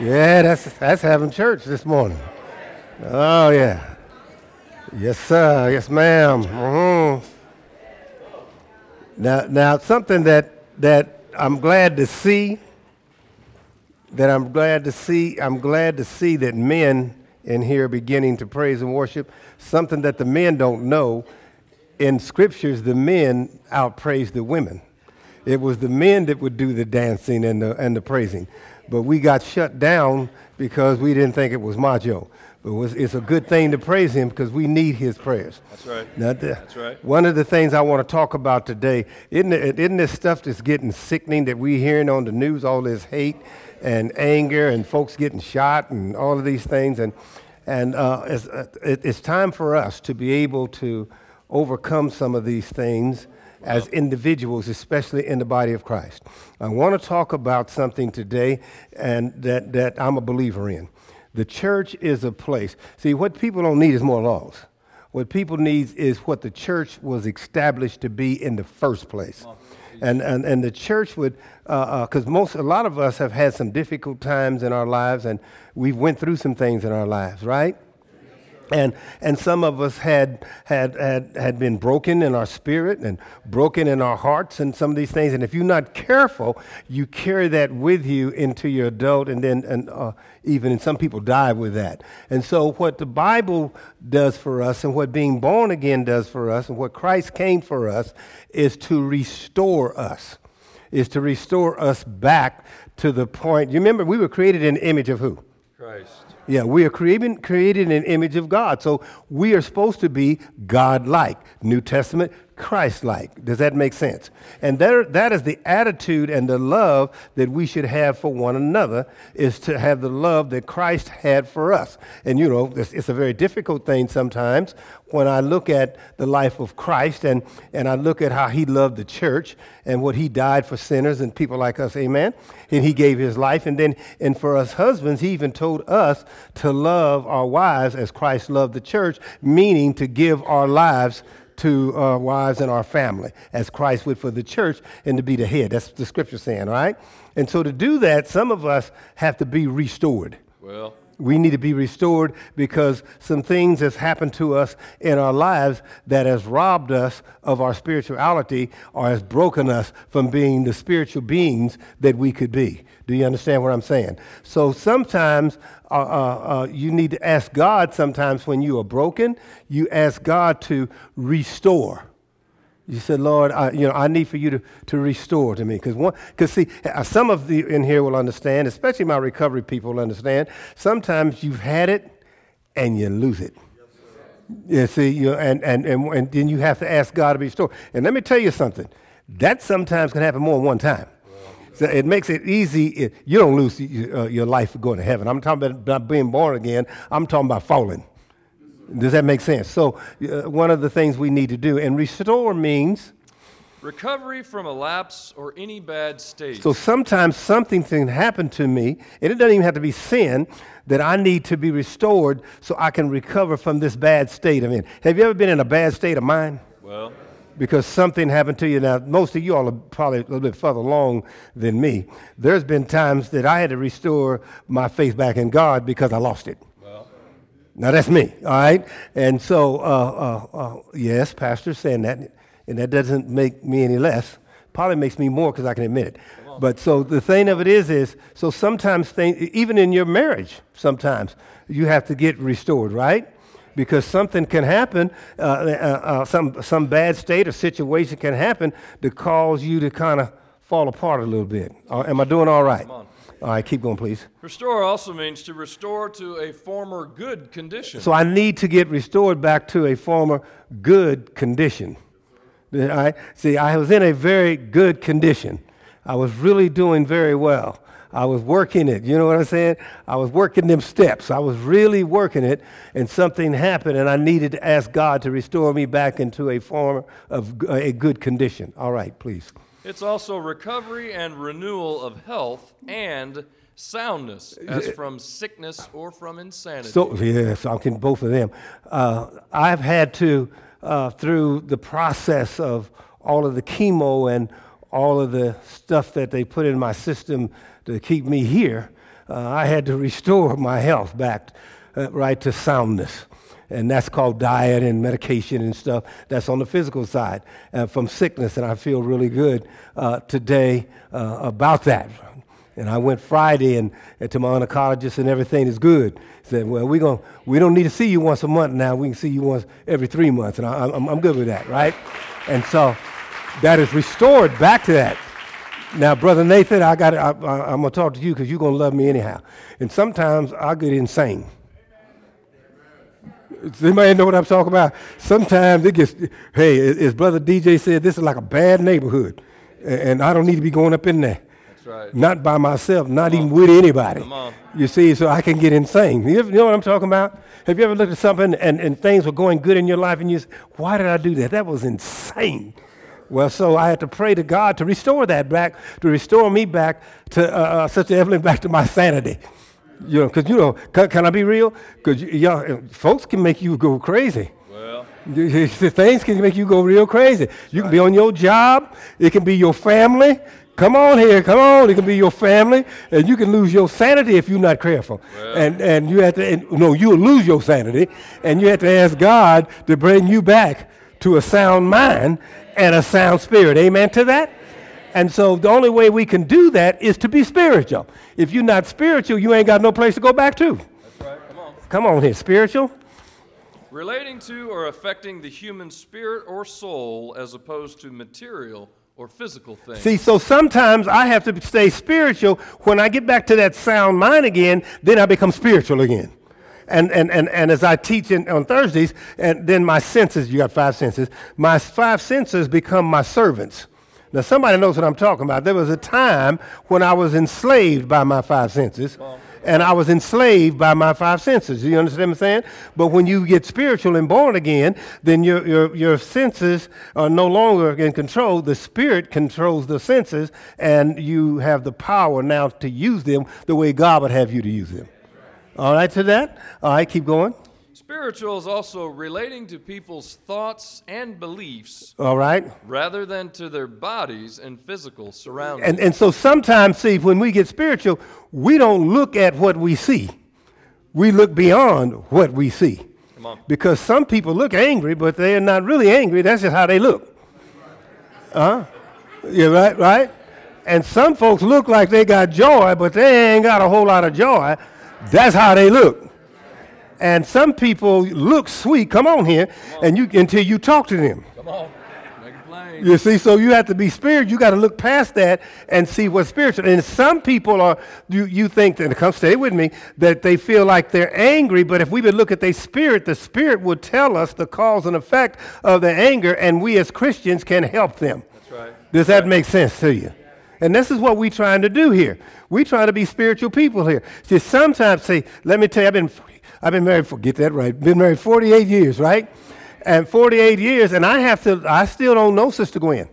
Yeah, that's, that's having church this morning. Oh, yeah. Yes, sir. Yes, madam mm-hmm. Now, now, something that, that I'm glad to see, that I'm glad to see, I'm glad to see that men in here beginning to praise and worship. Something that the men don't know. In scriptures, the men outpraise the women. It was the men that would do the dancing and the, and the praising. But we got shut down because we didn't think it was macho. But it's a good thing to praise him because we need his prayers. That's right. Now, the, that's right. One of the things I want to talk about today, isn't, it, isn't this stuff that's getting sickening that we're hearing on the news, all this hate and anger and folks getting shot and all of these things? And, and uh, it's, uh, it, it's time for us to be able to overcome some of these things as individuals, especially in the body of Christ. I want to talk about something today and that, that I'm a believer in. The church is a place. See, what people don't need is more laws. What people need is what the church was established to be in the first place. And, and, and the church would, because uh, uh, most, a lot of us have had some difficult times in our lives and we've went through some things in our lives, right? And, and some of us had, had, had, had been broken in our spirit and broken in our hearts and some of these things. And if you're not careful, you carry that with you into your adult, and then and, uh, even and some people die with that. And so, what the Bible does for us, and what being born again does for us, and what Christ came for us, is to restore us, is to restore us back to the point. You remember, we were created in the image of who? Christ. Yeah, we are created, created in an image of God. So we are supposed to be God like. New Testament, Christ like. Does that make sense? And that, that is the attitude and the love that we should have for one another, is to have the love that Christ had for us. And you know, it's, it's a very difficult thing sometimes when I look at the life of Christ and, and I look at how he loved the church and what he died for sinners and people like us, amen? And he gave his life. And then, and for us husbands, he even told us to love our wives as Christ loved the church, meaning to give our lives to our uh, wives and our family as Christ would for the church and to be the head. That's the scripture saying, right? And so to do that, some of us have to be restored. Well, we need to be restored because some things has happened to us in our lives that has robbed us of our spirituality or has broken us from being the spiritual beings that we could be. Do you understand what I'm saying? So sometimes uh, uh, uh, you need to ask God, sometimes when you are broken, you ask God to restore. You said, Lord, I, you know, I need for you to, to restore to me. Because because see, uh, some of you in here will understand, especially my recovery people will understand. Sometimes you've had it and you lose it. You see, you know, and, and, and, and then you have to ask God to restore. And let me tell you something. That sometimes can happen more than one time. So it makes it easy. You don't lose uh, your life going to heaven. I'm talking about being born again. I'm talking about falling. Does that make sense? So, uh, one of the things we need to do, and restore means recovery from a lapse or any bad state. So, sometimes something can happen to me, and it doesn't even have to be sin, that I need to be restored so I can recover from this bad state I'm in. Have you ever been in a bad state of mind? Well, because something happened to you. Now, most of you all are probably a little bit further along than me. There's been times that I had to restore my faith back in God because I lost it. Well. Now that's me, all right? And so, uh, uh, uh, yes, pastor's saying that, and that doesn't make me any less. Probably makes me more because I can admit it. But so the thing of it is, is so sometimes things, even in your marriage, sometimes you have to get restored, right? Because something can happen, uh, uh, uh, some some bad state or situation can happen to cause you to kind of fall apart a little bit. am I doing all right? All right, keep going, please. Restore also means to restore to a former good condition. So I need to get restored back to a former good condition. Right? See, I was in a very good condition. I was really doing very well. I was working it. You know what I'm saying? I was working them steps. I was really working it, and something happened, and I needed to ask God to restore me back into a form of a good condition. All right, please. It's also recovery and renewal of health and soundness, as from sickness or from insanity. So, yes, I can both of them. Uh, I've had to, uh, through the process of all of the chemo and all of the stuff that they put in my system to keep me here, uh, I had to restore my health back uh, right to soundness. And that's called diet and medication and stuff. That's on the physical side uh, from sickness. And I feel really good uh, today uh, about that. And I went Friday and, and to my oncologist and everything is good. He said, well, we gonna, we don't need to see you once a month now. We can see you once every three months. And I, I'm, I'm good with that, right? And so that is restored back to that. Now, Brother Nathan, I got I, I, I'm going to talk to you because you're going to love me anyhow. And sometimes I get insane. Does anybody know what I'm talking about? Sometimes it gets, hey, as Brother DJ said, this is like a bad neighborhood. And I don't need to be going up in there. That's right. Not by myself, not Come even on. with anybody. Come on. You see, so I can get insane. You, you know what I'm talking about? Have you ever looked at something and, and things were going good in your life and you say, why did I do that? That was insane. Well, so I had to pray to God to restore that back, to restore me back to uh, uh, Sister Evelyn, back to my sanity. You know, because, you know, can, can I be real? Because y'all, folks can make you go crazy. Well, Things can make you go real crazy. You can be on your job. It can be your family. Come on here, come on. It can be your family, and you can lose your sanity if you're not careful. And and you have to and, no, you'll lose your sanity, and you have to ask God to bring you back to a sound mind and a sound spirit. Amen to that. And so the only way we can do that is to be spiritual. If you're not spiritual, you ain't got no place to go back to. that's right. Come on. Come on here, spiritual. Relating to or affecting the human spirit or soul as opposed to material or physical things. See, so sometimes I have to stay spiritual. When I get back to that sound mind again, then I become spiritual again. And, and, and, and as I teach in, on Thursdays, and then my senses, you got five senses, my five senses become my servants. Now, somebody knows what I'm talking about. There was a time when I was enslaved by my five senses, and I was enslaved by my five senses. You understand what I'm saying? But when you get spiritual and born again, then your, your, your senses are no longer in control. The Spirit controls the senses, and you have the power now to use them the way God would have you to use them. All right, to that? All right, keep going. Spiritual is also relating to people's thoughts and beliefs All right. rather than to their bodies and physical surroundings. And, and so sometimes, see, when we get spiritual, we don't look at what we see. We look beyond what we see. Come on. Because some people look angry, but they're not really angry. That's just how they look. Huh? Yeah, right, right? And some folks look like they got joy, but they ain't got a whole lot of joy. That's how they look. And some people look sweet, come on here, and you until you talk to them. Come on. Make it plain. You see, so you have to be spiritual. You got to look past that and see what's spiritual. And some people are, you, you think that, come stay with me, that they feel like they're angry, but if we would look at their spirit, the spirit would tell us the cause and effect of the anger, and we as Christians can help them. That's right. Does that make sense to you? And this is what we're trying to do here. We're trying to be spiritual people here. See, sometimes, see, let me tell you, I've been, I've been married for, get that right, been married 48 years, right? And 48 years, and I have to, I still don't know Sister Gwen.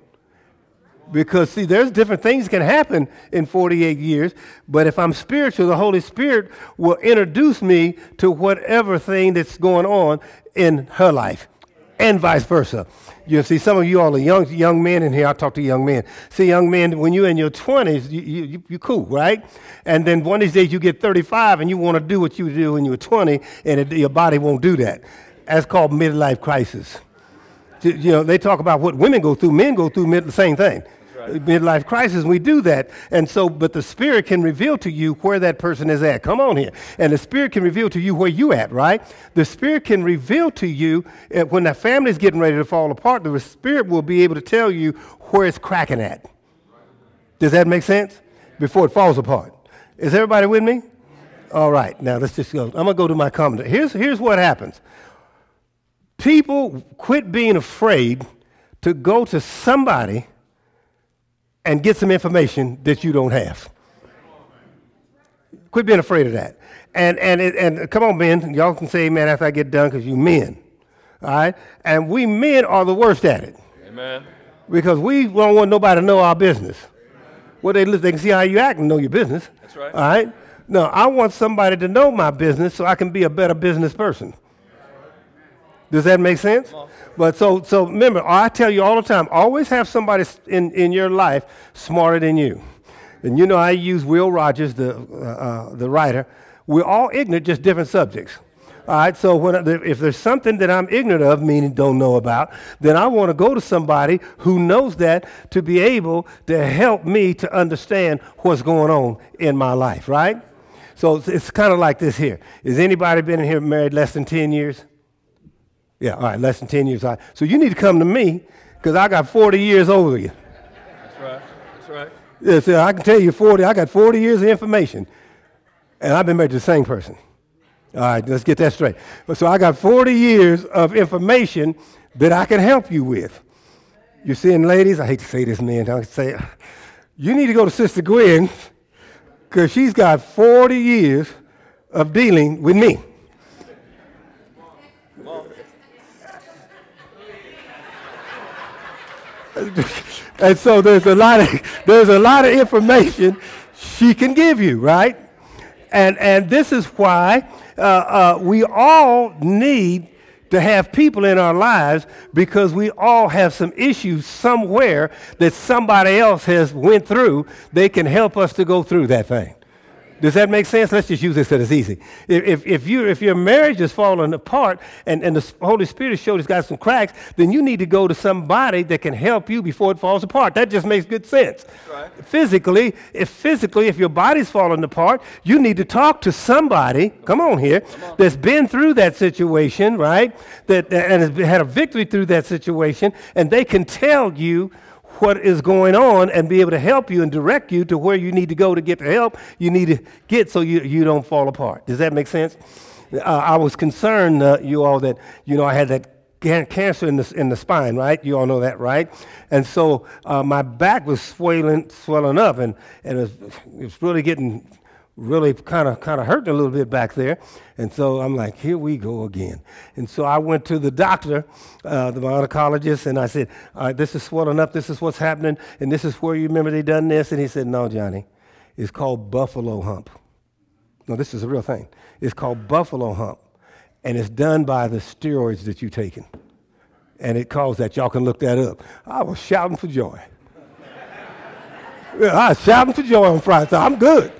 Because, see, there's different things can happen in 48 years, but if I'm spiritual, the Holy Spirit will introduce me to whatever thing that's going on in her life, and vice versa. You see, some of you all are young, young men in here. I talk to young men. See, young men, when you're in your 20s, you, you, you, you're cool, right? And then one of these days you get 35 and you want to do what you do when you were 20, and it, your body won't do that. That's called midlife crisis. You know, they talk about what women go through, men go through mid, the same thing. Midlife crisis, we do that. And so, but the Spirit can reveal to you where that person is at. Come on here. And the Spirit can reveal to you where you at, right? The Spirit can reveal to you uh, when the family's getting ready to fall apart, the Spirit will be able to tell you where it's cracking at. Does that make sense? Before it falls apart. Is everybody with me? All right, now let's just go. I'm going to go to my comment. Here's, here's what happens people quit being afraid to go to somebody and get some information that you don't have. Quit being afraid of that. And, and, it, and come on, men, y'all can say amen after I get done because you men. All right? And we men are the worst at it Amen. because we don't want nobody to know our business. Well, they, they can see how you act and know your business. That's right. All right? No, I want somebody to know my business so I can be a better business person. Does that make sense? But so, so remember, I tell you all the time, always have somebody in, in your life smarter than you. And you know, I use Will Rogers, the, uh, uh, the writer. We're all ignorant, just different subjects. All right, so when, if there's something that I'm ignorant of, meaning don't know about, then I want to go to somebody who knows that to be able to help me to understand what's going on in my life, right? So it's, it's kind of like this here. Has anybody been in here married less than 10 years? Yeah, all right, less than 10 years. Right. So you need to come to me because I got 40 years over you. That's right. That's right. Yeah, so I can tell you 40, I got 40 years of information. And I've been married to the same person. All right, let's get that straight. But so I got 40 years of information that I can help you with. You're seeing ladies, I hate to say this, man, I say, it. you need to go to Sister Gwen because she's got 40 years of dealing with me. and so there's a lot of there's a lot of information she can give you, right? And and this is why uh, uh, we all need to have people in our lives because we all have some issues somewhere that somebody else has went through. They can help us to go through that thing. Does that make sense? Let's just use this that it's easy. If, if, if, you, if your marriage is falling apart and, and the Holy Spirit showed it's got some cracks, then you need to go to somebody that can help you before it falls apart. That just makes good sense. Right. Physically, if physically, if your body's falling apart, you need to talk to somebody, come on here, come on. that's been through that situation, right? That, and has had a victory through that situation, and they can tell you what is going on and be able to help you and direct you to where you need to go to get the help you need to get so you, you don't fall apart. Does that make sense? Uh, I was concerned, uh, you all, that, you know, I had that cancer in the, in the spine, right? You all know that, right? And so uh, my back was swelling, swelling up, and, and it, was, it was really getting really kind of kind of hurting a little bit back there. And so I'm like, here we go again. And so I went to the doctor, uh, the oncologist, and I said, all right, this is swelling up. This is what's happening. And this is where you remember they done this. And he said, no, Johnny, it's called buffalo hump. No, this is a real thing. It's called buffalo hump. And it's done by the steroids that you've taken. And it caused that. Y'all can look that up. I was shouting for joy. I was shouting for joy on Friday. So I'm good.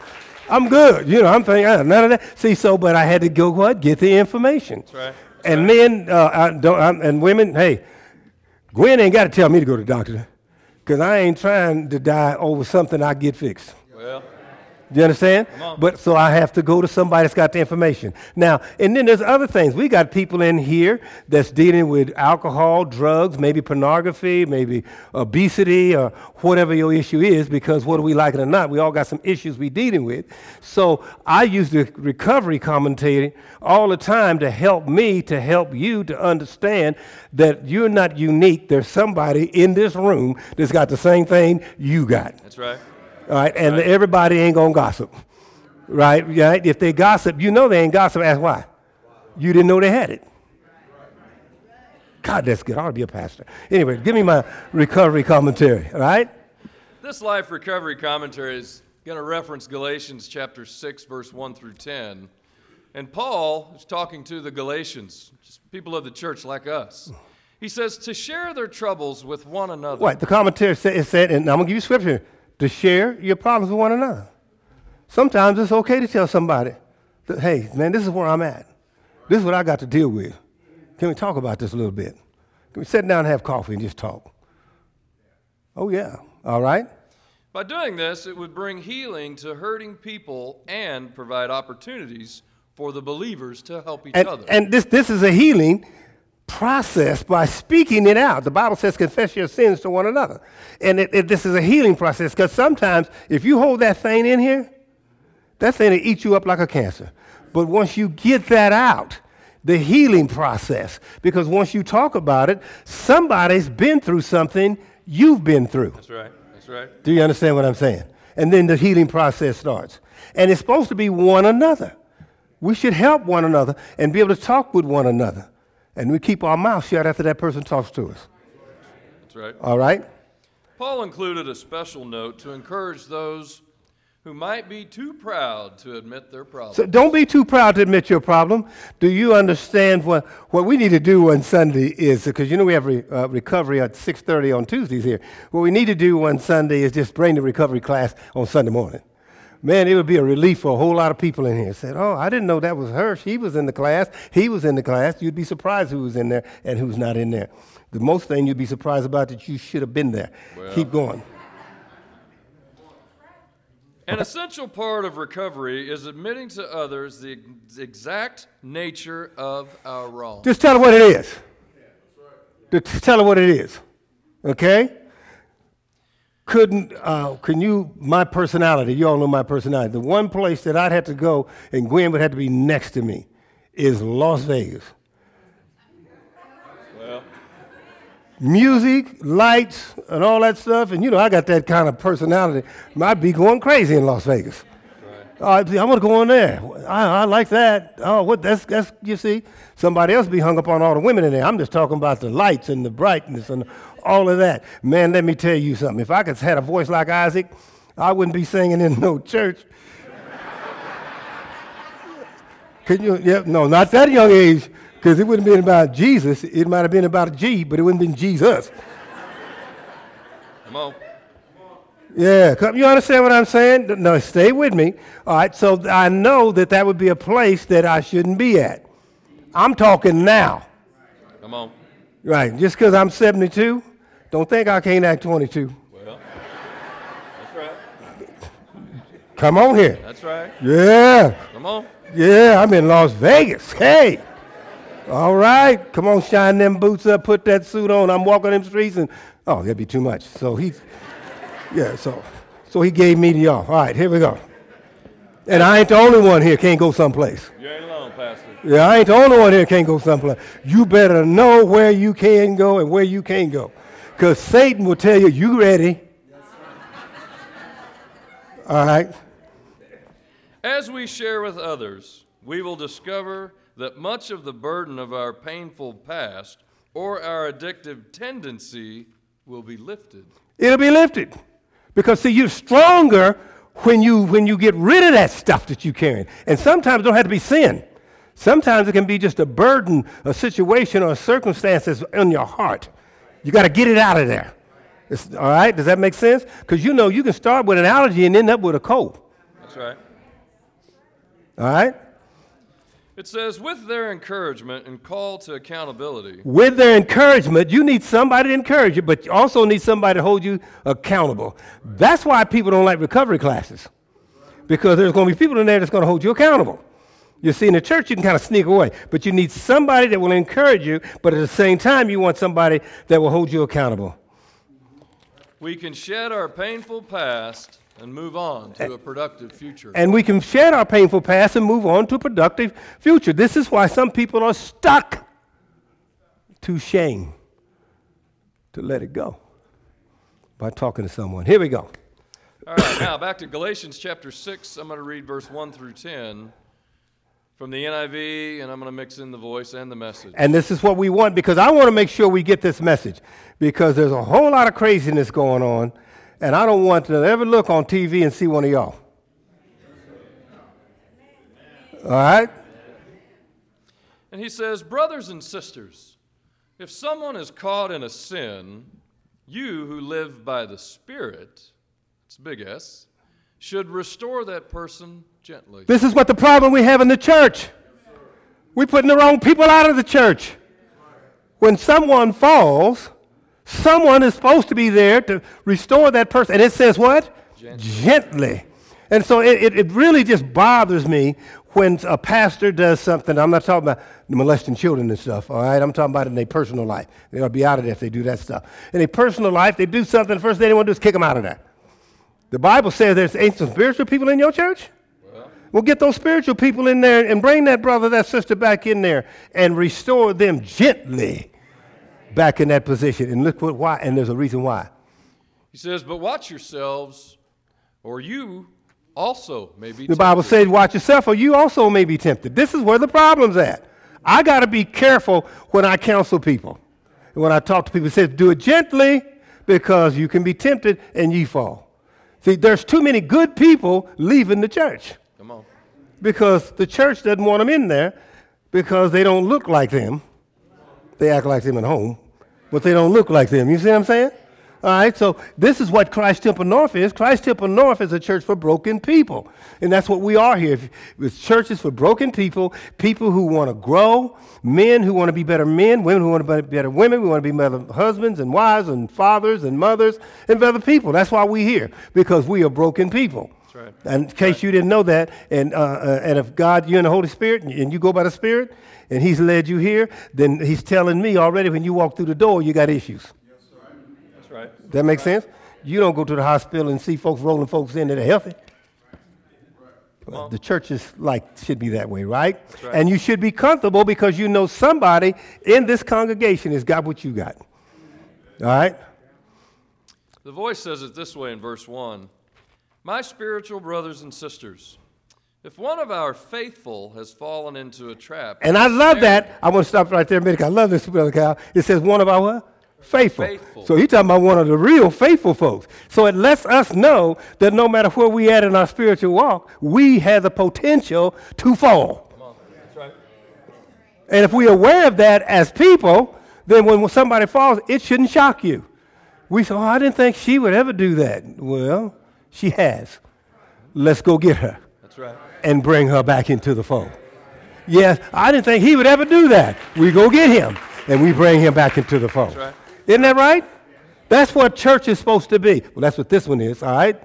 I'm good. You know, I'm thinking, uh, none of that. See, so, but I had to go, what? Get the information. That's right. That's and right. men, uh, I don't, I'm, and women, hey, Gwen ain't got to tell me to go to the doctor because I ain't trying to die over something I get fixed. Well, do you understand? But so I have to go to somebody that's got the information. Now, and then there's other things. We got people in here that's dealing with alcohol, drugs, maybe pornography, maybe obesity, or whatever your issue is, because whether we like it or not, we all got some issues we dealing with. So I use the recovery commentary all the time to help me, to help you to understand that you're not unique. There's somebody in this room that's got the same thing you got. That's right. All right, and right. everybody ain't gonna gossip, right? Right? If they gossip, you know they ain't gossip. Ask why. You didn't know they had it. God, that's good. I ought to be a pastor. Anyway, give me my recovery commentary. All right. This life recovery commentary is going to reference Galatians chapter six, verse one through ten, and Paul is talking to the Galatians, just people of the church like us. He says to share their troubles with one another. What the commentary said, it said, and I'm gonna give you scripture to share your problems with one another. Sometimes it's okay to tell somebody that, hey, man, this is where I'm at. This is what I got to deal with. Can we talk about this a little bit? Can we sit down and have coffee and just talk? Oh, yeah. All right. By doing this, it would bring healing to hurting people and provide opportunities for the believers to help each and, other. And this, this is a healing process by speaking it out. The Bible says, confess your sins to one another. And it, it, this is a healing process because sometimes if you hold that thing in here, that thing will eat you up like a cancer. But once you get that out, the healing process, because once you talk about it, somebody's been through something you've been through. That's right. That's right. Do you understand what I'm saying? And then the healing process starts. And it's supposed to be one another. We should help one another and be able to talk with one another and we keep our mouth shut after that person talks to us. That's right. All right? Paul included a special note to encourage those who might be too proud to admit their problem. So don't be too proud to admit your problem. Do you understand what, what we need to do on Sunday is, because you know we have re, uh, recovery at 6.30 on Tuesdays here. What we need to do on Sunday is just bring the recovery class on Sunday morning. Man, it would be a relief for a whole lot of people in here. Said, oh, I didn't know that was her. She was in the class. He was in the class. You'd be surprised who was in there and who's not in there. The most thing you'd be surprised about that you should have been there. Well. Keep going. An essential part of recovery is admitting to others the exact nature of our wrong. Just tell her what it is. Just tell her what it is. Okay? Couldn't, uh, can you, my personality, you all know my personality. The one place that I'd have to go and Gwen would have to be next to me is Las Vegas. Well, Music, lights, and all that stuff. And you know, I got that kind of personality. I'd be going crazy in Las Vegas. Uh, I want to go in there. I, I like that. Oh, what? That's that's you see. Somebody else be hung up on all the women in there. I'm just talking about the lights and the brightness and all of that. Man, let me tell you something. If I could had a voice like Isaac, I wouldn't be singing in no church. Could you? Yeah, no, not that young age, because it wouldn't have been about Jesus. It might have been about a G, but it wouldn't have been Jesus. come on. Yeah, come, you understand what I'm saying? No, stay with me. All right, so I know that that would be a place that I shouldn't be at. I'm talking now. Come on. Right, just because I'm 72, don't think I can't act 22. Well, that's right. Come on here. That's right. Yeah, Come on. yeah, I'm in Las Vegas. Hey. All right, come on, shine them boots up, put that suit on. I'm walking them streets and, oh, that'd be too much. So he, yeah, so, so he gave me the off. All right, here we go. And I ain't the only one here can't go someplace. You ain't alone, Pastor. Yeah, I ain't the only one here can't go someplace. You better know where you can go and where you can't go. Because Satan will tell you, you ready. All right. As we share with others, we will discover that much of the burden of our painful past or our addictive tendency will be lifted. It'll be lifted. Because see, you're stronger when you when you get rid of that stuff that you're carrying. And sometimes it don't have to be sin. Sometimes it can be just a burden, a situation, or a circumstance that's in your heart. You got to get it out of there. It's, all right? Does that make sense? Because you know you can start with an allergy and end up with a cold. That's right. All right? It says, with their encouragement and call to accountability, With their encouragement, you need somebody to encourage you, but you also need somebody to hold you accountable. That's why people don't like recovery classes, because there's going to be people in there that's going to hold you accountable. You see, in the church, you can kind of sneak away, but you need somebody that will encourage you, but at the same time, you want somebody that will hold you accountable. we can shed our painful past and move on to a productive future. And we can shed our painful past and move on to a productive future. This is why some people are stuck to shame to let it go by talking to someone. Here we go. All right, now back to Galatians chapter 6. I'm going to read verse 1 through 10 from the NIV, and I'm going to mix in the voice and the message. And this is what we want because I want to make sure we get this message because there's a whole lot of craziness going on, and I don't want to ever look on TV and see one of y'all. All right? And he says, Brothers and sisters, if someone is caught in a sin, you who live by the Spirit, it's a big S, should restore that person gently. This is what the problem we have in the church. We're putting the wrong people out of the church. When someone falls, someone is supposed to be there to restore that person. And it says what? Gently. And so it, it, it really just bothers me when a pastor does something. I'm not talking about molesting children and stuff, all right? I'm talking about in their personal life. They ought to be out of there if they do that stuff. In their personal life, they do something, the first thing they want to do is kick them out of there. The Bible says there's ain't some spiritual people in your church. Well, get those spiritual people in there and bring that brother, that sister back in there and restore them gently back in that position. And look what why, and there's a reason why. He says, But watch yourselves, or you also may be The Bible says, watch yourself, or you also may be tempted. This is where the problem's at. I got to be careful when I counsel people. And when I talk to people, it says, do it gently because you can be tempted and ye fall. See, there's too many good people leaving the church Come on. because the church doesn't want them in there because they don't look like them. They act like them at home, but they don't look like them. You see what I'm saying? All right, so this is what Christ Temple North is. Christ Temple North is a church for broken people. And that's what we are here. It's churches for broken people, people who want to grow, men who want to be better men, women who want to be better women, we want to be better husbands and wives and fathers and mothers and better people. That's why we're here, because we are broken people. That's right. And in case you didn't know that, and, uh, uh, and if God, you're in the Holy Spirit, and you go by the Spirit, and He's led you here, then He's telling me already when you walk through the door, you got issues. That's right. That makes sense? You don't go to the hospital and see folks rolling folks in that are healthy. Well- the church is like should be that way, right? right. And you should be comfortable because you know somebody in this congregation has got what you got. All right? The voice says it this way in verse 1 My spiritual brothers and sisters, if one of our faithful has fallen into a trap, And I love that. I want to stop right there a minute. I love this, Brother Cal. It says one of our? Faithful. Faithful. So he's talking about one of the real faithful folks. So it lets us know that no matter where we at in our spiritual walk, we have the potential to fall. That's right. And if we're aware of that as people, then when somebody falls, it shouldn't shock you. We say, oh, I didn't think she would ever do that. Well, she has. Let's go get her That's right. And bring her back into the fold. Yes, I didn't think he would ever do that. We go get him and we bring him back into the fold. Right. Isn't that right? That's what church is supposed to be. Well, that's what this one is, all right?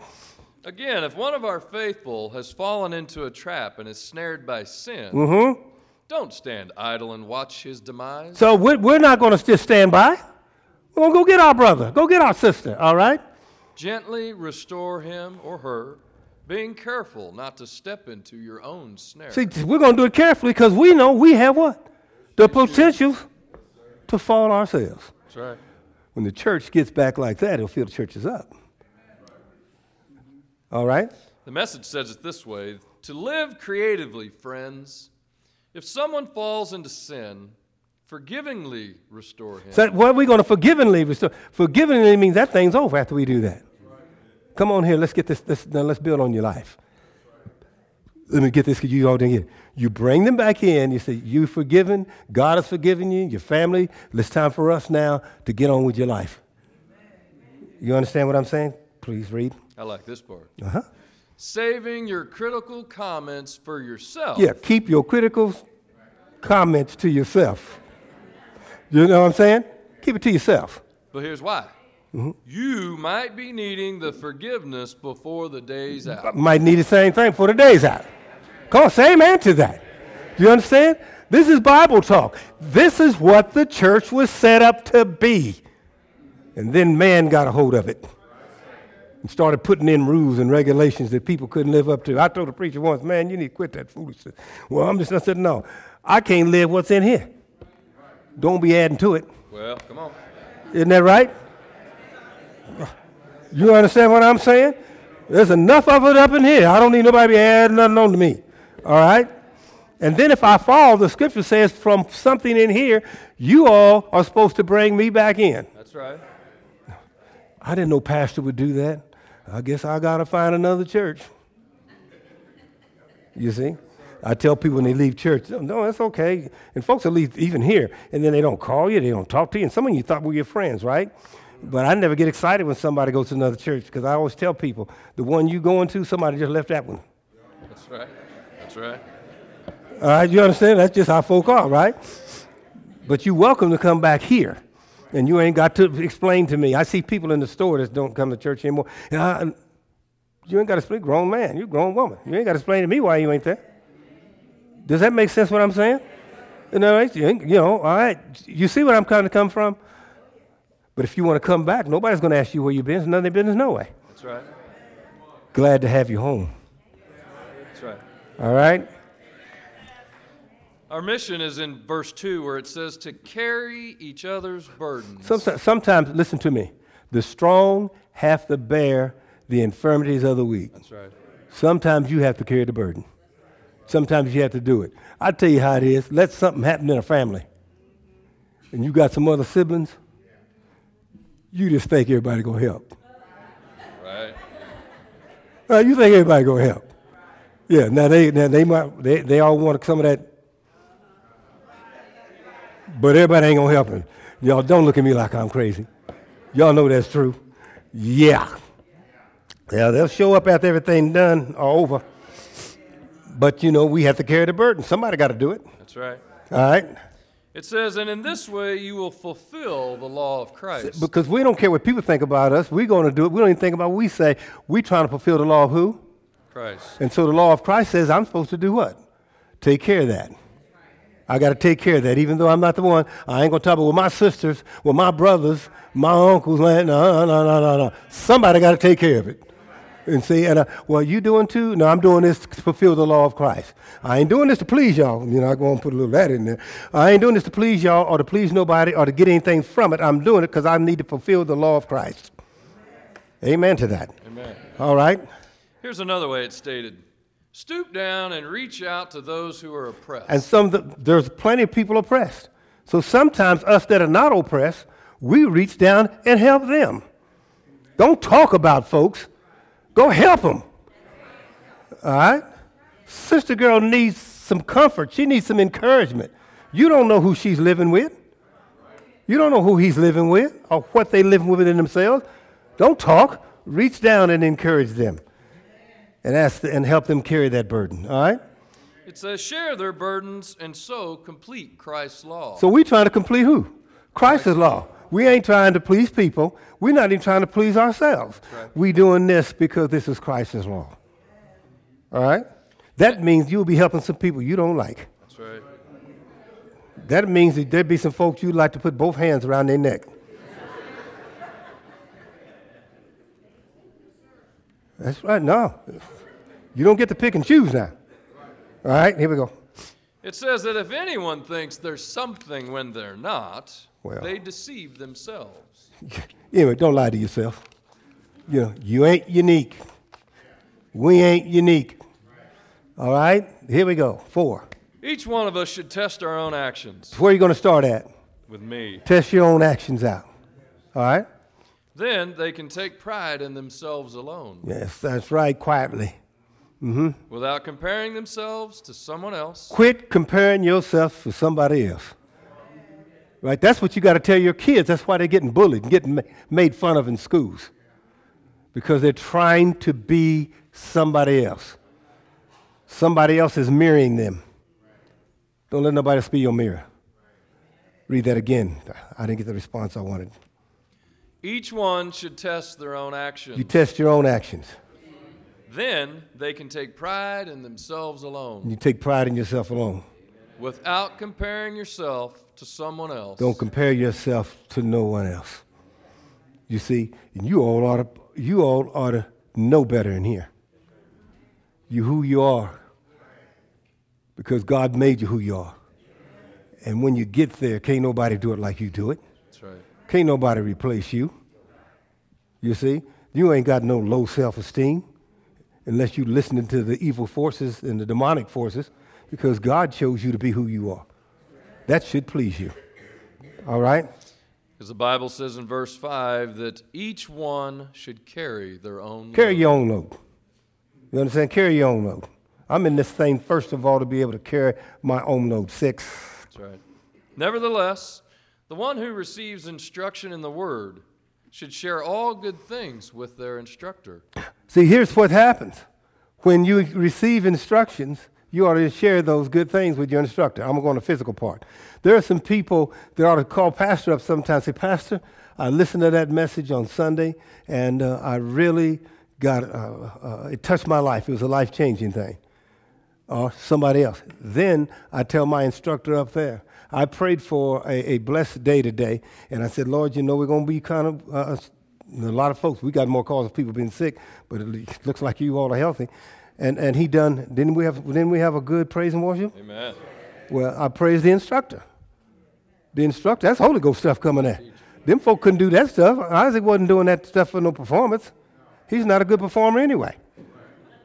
Again, if one of our faithful has fallen into a trap and is snared by sin, Mm-hmm. don't stand idle and watch his demise. So we're, we're not going to just stand by. We're going to go get our brother, go get our sister, all right? Gently restore him or her, being careful not to step into your own snare. See, we're going to do it carefully because we know we have what? The potential to fall ourselves. That's right. When the church gets back like that, it'll fill the churches up. All right? The message says it this way To live creatively, friends, if someone falls into sin, forgivingly restore him. So what are we going to forgivingly restore? Forgivingly means that thing's over after we do that. Come on here, let's get this, this now let's build on your life. Let me get this because you all didn't get it. You bring them back in, you say, You forgiven, God has forgiven you, your family. It's time for us now to get on with your life. You understand what I'm saying? Please read. I like this part. Uh-huh. Saving your critical comments for yourself. Yeah, keep your critical comments to yourself. You know what I'm saying? Keep it to yourself. But here's why. Mm-hmm. You might be needing the forgiveness before the day's out. might need the same thing for the day's out. Come on, amen to that. Do you understand? This is Bible talk. This is what the church was set up to be. And then man got a hold of it and started putting in rules and regulations that people couldn't live up to. I told the preacher once, man, you need to quit that foolishness. Well, I'm just, I said, no, I can't live what's in here. Don't be adding to it. Well, come on. Isn't that right? You understand what I'm saying? There's enough of it up in here. I don't need nobody adding nothing on to me. All right? And then if I fall, the scripture says from something in here, you all are supposed to bring me back in. That's right. I didn't know pastor would do that. I guess I got to find another church. You see? I tell people when they leave church, no, that's okay. And folks will leave even here, and then they don't call you, they don't talk to you, and some of you thought we were your friends, right? But I never get excited when somebody goes to another church because I always tell people, the one you going to, somebody just left that one. That's right. That's right. All right, you understand? That's just how folk are, right? But you're welcome to come back here. And you ain't got to explain to me. I see people in the store that don't come to church anymore. I- you ain't got to explain, grown man, you're a grown woman. You ain't got to explain to me why you ain't there. Does that make sense what I'm saying? You know, right? you you know, all right. You see where I'm kind of come from? But if you want to come back, nobody's going to ask you where you've been. It's none of their business, no way. That's right. Glad to have you home. That's right. All right? Our mission is in verse 2 where it says to carry each other's burdens. Sometimes, sometimes, listen to me. The strong have to bear the infirmities of the weak. That's right. Sometimes you have to carry the burden. Sometimes you have to do it. I tell you how it is. Let something happen in a family, and you got some other siblings. You just think everybody gonna help. Right. Uh, you think everybody gonna help? Yeah. Now they now they might they, they all want some of that, but everybody ain't gonna help him. Y'all don't look at me like I'm crazy. Y'all know that's true. Yeah. Yeah, they'll show up after everything done or over. But you know, we have to carry the burden. Somebody got to do it. That's right. All right. It says, and in this way you will fulfill the law of Christ. Because we don't care what people think about us. We're going to do it. We don't even think about what we say. We're trying to fulfill the law of who? Christ. And so the law of Christ says I'm supposed to do what? Take care of that. I got to take care of that, even though I'm not the one. I ain't going to talk about with my sisters, with my brothers, my uncles. No, no, no, no, no. Somebody got to take care of it. And see, and uh, well, you doing too? No, I'm doing this to fulfill the law of Christ. I ain't doing this to please y'all. You know, I go and put a little that in there. I ain't doing this to please y'all or to please nobody or to get anything from it. I'm doing it because I need to fulfill the law of Christ. Amen to that. Amen. All right. Here's another way it's stated Stoop down and reach out to those who are oppressed. And some the, there's plenty of people oppressed. So sometimes us that are not oppressed, we reach down and help them. Don't talk about folks. Go help them. All right? Sister girl needs some comfort. She needs some encouragement. You don't know who she's living with. You don't know who he's living with or what they live within themselves. Don't talk. Reach down and encourage them and ask the, and help them carry that burden. All right? It says, share their burdens and so complete Christ's law. So we're trying to complete who? Christ's law. We ain't trying to please people. We're not even trying to please ourselves. Right. We doing this because this is Christ's law. All right? That means you'll be helping some people you don't like. That's right. That means that there'd be some folks you'd like to put both hands around their neck. That's right. No. You don't get to pick and choose now. All right, here we go. It says that if anyone thinks there's something when they're not, Well. they deceive themselves. Anyway, don't lie to yourself. You know, you ain't unique. We ain't unique. All right, here we go. Four. Each one of us should test our own actions Where are you going to start at? with me. Test your own actions out. All right? Then they can take pride in themselves alone Yes, that's right, quietly. Mm-hmm. without comparing themselves to someone else. Quit comparing yourself to somebody else. Right? That's what you got to tell your kids. That's why they're getting bullied and getting ma- made fun of in schools. Because they're trying to be somebody else. Somebody else is mirroring them. Don't let nobody else be your mirror. Read that again. I didn't get the response I wanted. Each one should test their own actions. You test your own actions. Then they can take pride in themselves alone You take pride in yourself alone. Without comparing yourself to someone else. Don't compare yourself to no one else. You see, and you all ought to, you all ought to know better in here. You who you are. Because God made you who you are. And when you get there, can't nobody do it like you do it. That's right. Can't nobody replace you. You see, you ain't got no low self-esteem unless you listening to the evil forces and the demonic forces because God chose you to be who you are. That should please you. All right? Because the Bible says in verse 5 that each one should carry their own Carry load. your own load. You understand? Carry your own load. I'm in this thing, first of all, to be able to carry my own load. Six. That's right. Nevertheless, the one who receives instruction in the word should share all good things with their instructor. See, here's what happens. When you receive instructions, you ought to share those good things with your instructor. I'm going to go on the physical part. There are some people that ought to call pastor up sometimes say, Pastor, I listened to that message on Sunday, and uh, I really got, uh, uh, it touched my life. It was a life changing thing. Or somebody else. Then I tell my instructor up there, I prayed for a, a blessed day today, and I said, Lord, you know, we're going to be kind of, uh, a lot of folks, we got more calls of people being sick, but it looks like you all are healthy. And, and he done, didn't we, have, didn't we have a good praise and worship? Amen. Well, I praise the instructor. The instructor, that's Holy Ghost stuff coming there. Them folk couldn't do that stuff. Isaac wasn't doing that stuff for no performance. He's not a good performer anyway.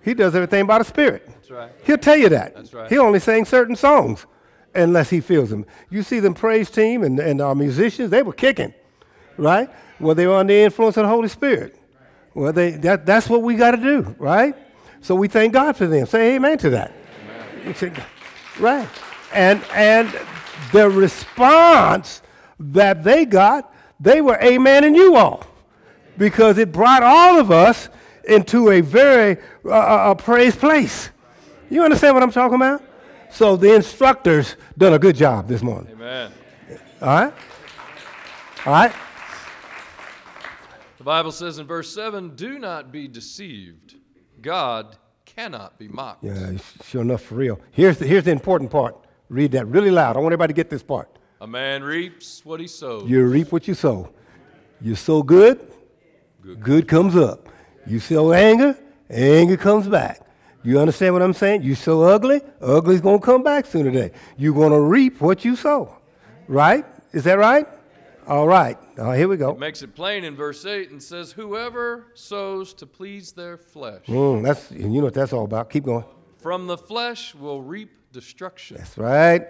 He does everything by the Spirit. That's right. He'll tell you that. That's right. He only sings certain songs unless he feels them. You see them praise team and, and our musicians, they were kicking, right? Well, they were under the influence of the Holy Spirit. Well, they, that, that's what we got to do, right? So we thank God for them. Say amen to that. Amen. Right. And, and the response that they got, they were amen and you all. Because it brought all of us into a very uh, uh, uh praised place. You understand what I'm talking about? So the instructors done a good job this morning. Amen. All right? All right? The Bible says in verse 7 do not be deceived. God cannot be mocked. Yeah, sure enough, for real. Here's the, here's the important part. Read that really loud. I want everybody to get this part. A man reaps what he sows. You reap what you sow. You sow good, good, good comes up. You sow anger, anger comes back. You understand what I'm saying? You sow ugly, ugly's gonna come back sooner or later. You're gonna reap what you sow. Right? Is that right? All right. Now, here we go. It makes it plain in verse 8 and says, Whoever sows to please their flesh. Mm, that's, you know what that's all about. Keep going. From the flesh will reap destruction. That's right.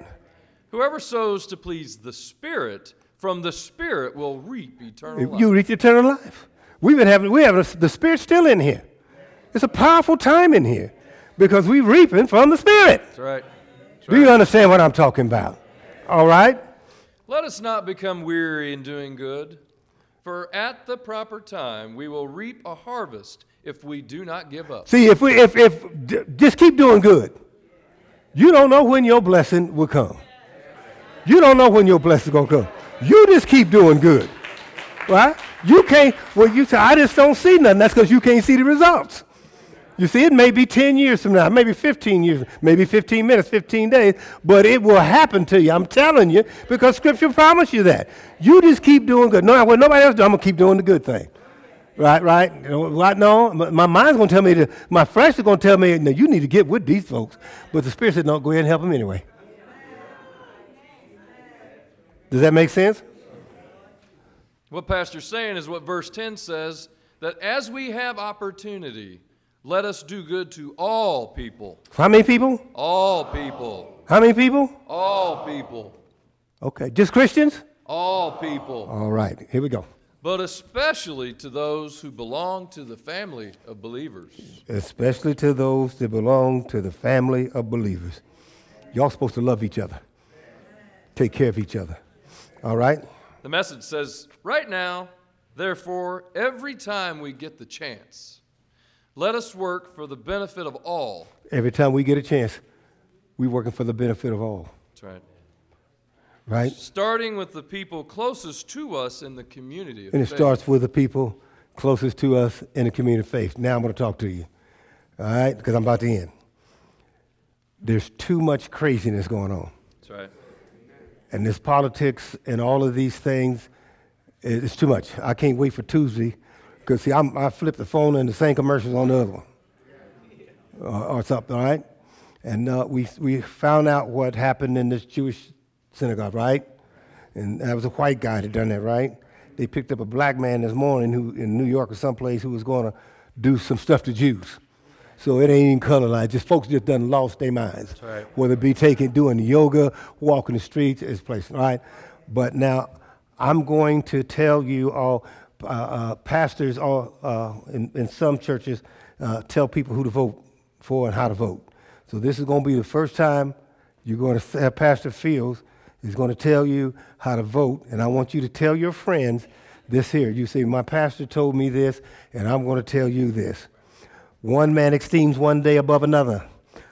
Whoever sows to please the Spirit, from the Spirit will reap eternal life. You reap eternal life. We've been having, we have the Spirit still in here. It's a powerful time in here because we're reaping from the Spirit. That's right. That's right. Do you understand what I'm talking about? All right? Let us not become weary in doing good, for at the proper time we will reap a harvest if we do not give up. See, if we if if just keep doing good. You don't know when your blessing will come. You don't know when your blessing gonna come. You just keep doing good. Right? You can't well you say I just don't see nothing. That's because you can't see the results. You see, it may be 10 years from now, maybe 15 years, maybe 15 minutes, 15 days, but it will happen to you. I'm telling you, because Scripture promised you that. You just keep doing good. No, when nobody else does, I'm going to keep doing the good thing. Right, right? Right? No, my mind's going to tell me, to, my flesh is going to tell me, no, you need to get with these folks. But the Spirit said, no, go ahead and help them anyway. Does that make sense? What Pastor's saying is what verse 10 says that as we have opportunity, let us do good to all people. How many people? All people. How many people? All people. Okay, just Christians? All people. All right, here we go. But especially to those who belong to the family of believers. Especially to those that belong to the family of believers. Y'all supposed to love each other, take care of each other. All right? The message says, right now, therefore, every time we get the chance, let us work for the benefit of all. Every time we get a chance, we're working for the benefit of all. That's right. Right? Starting with the people closest to us in the community And it faith. starts with the people closest to us in the community of faith. Now I'm going to talk to you. All right? Because I'm about to end. There's too much craziness going on. That's right. And this politics and all of these things, it's too much. I can't wait for Tuesday because, see, I'm, i flip the phone and the same commercials on the other one uh, or something, right? And uh, we, we found out what happened in this Jewish synagogue, right? And that was a white guy that done that, right? They picked up a black man this morning who in New York or someplace who was going to do some stuff to Jews. So it ain't even color line. Just folks just done lost their minds. Right. Whether it be taking, doing yoga, walking the streets, it's place, right? But now I'm going to tell you all uh, uh, pastors all, uh, in, in, some churches uh, tell people who to vote for and how to vote. So this is going to be the first time you're going to have Pastor Fields is going to tell you how to vote, and I want you to tell your friends this here. You say, my pastor told me this, and I'm going to tell you this. One man esteems one day above another.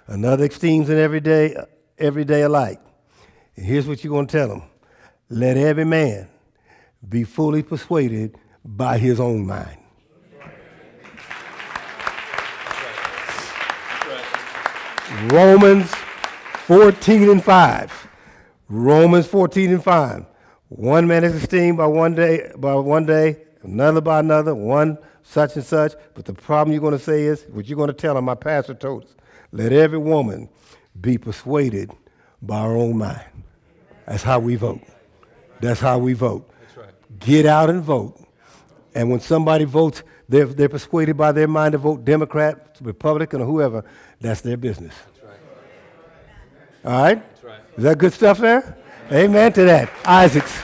Another esteems an every day, every day alike. And here's what you're going to tell them. Let every man be fully persuaded by his own mind. Romans 14 and 5. Romans 14 and 5. One man is esteemed by one day, by one day, another by another, one such and such. But the problem you're going to say is, what you're going to tell him, my pastor told us, let every woman be persuaded by her own mind. That's how we vote. That's how we vote. Right. Get out and vote. And when somebody votes, they're, they're persuaded by their mind to vote Democrat, Republican, or whoever, that's their business. That's right. All right? That's right. Is that good stuff there? Amen to that. Isaacs.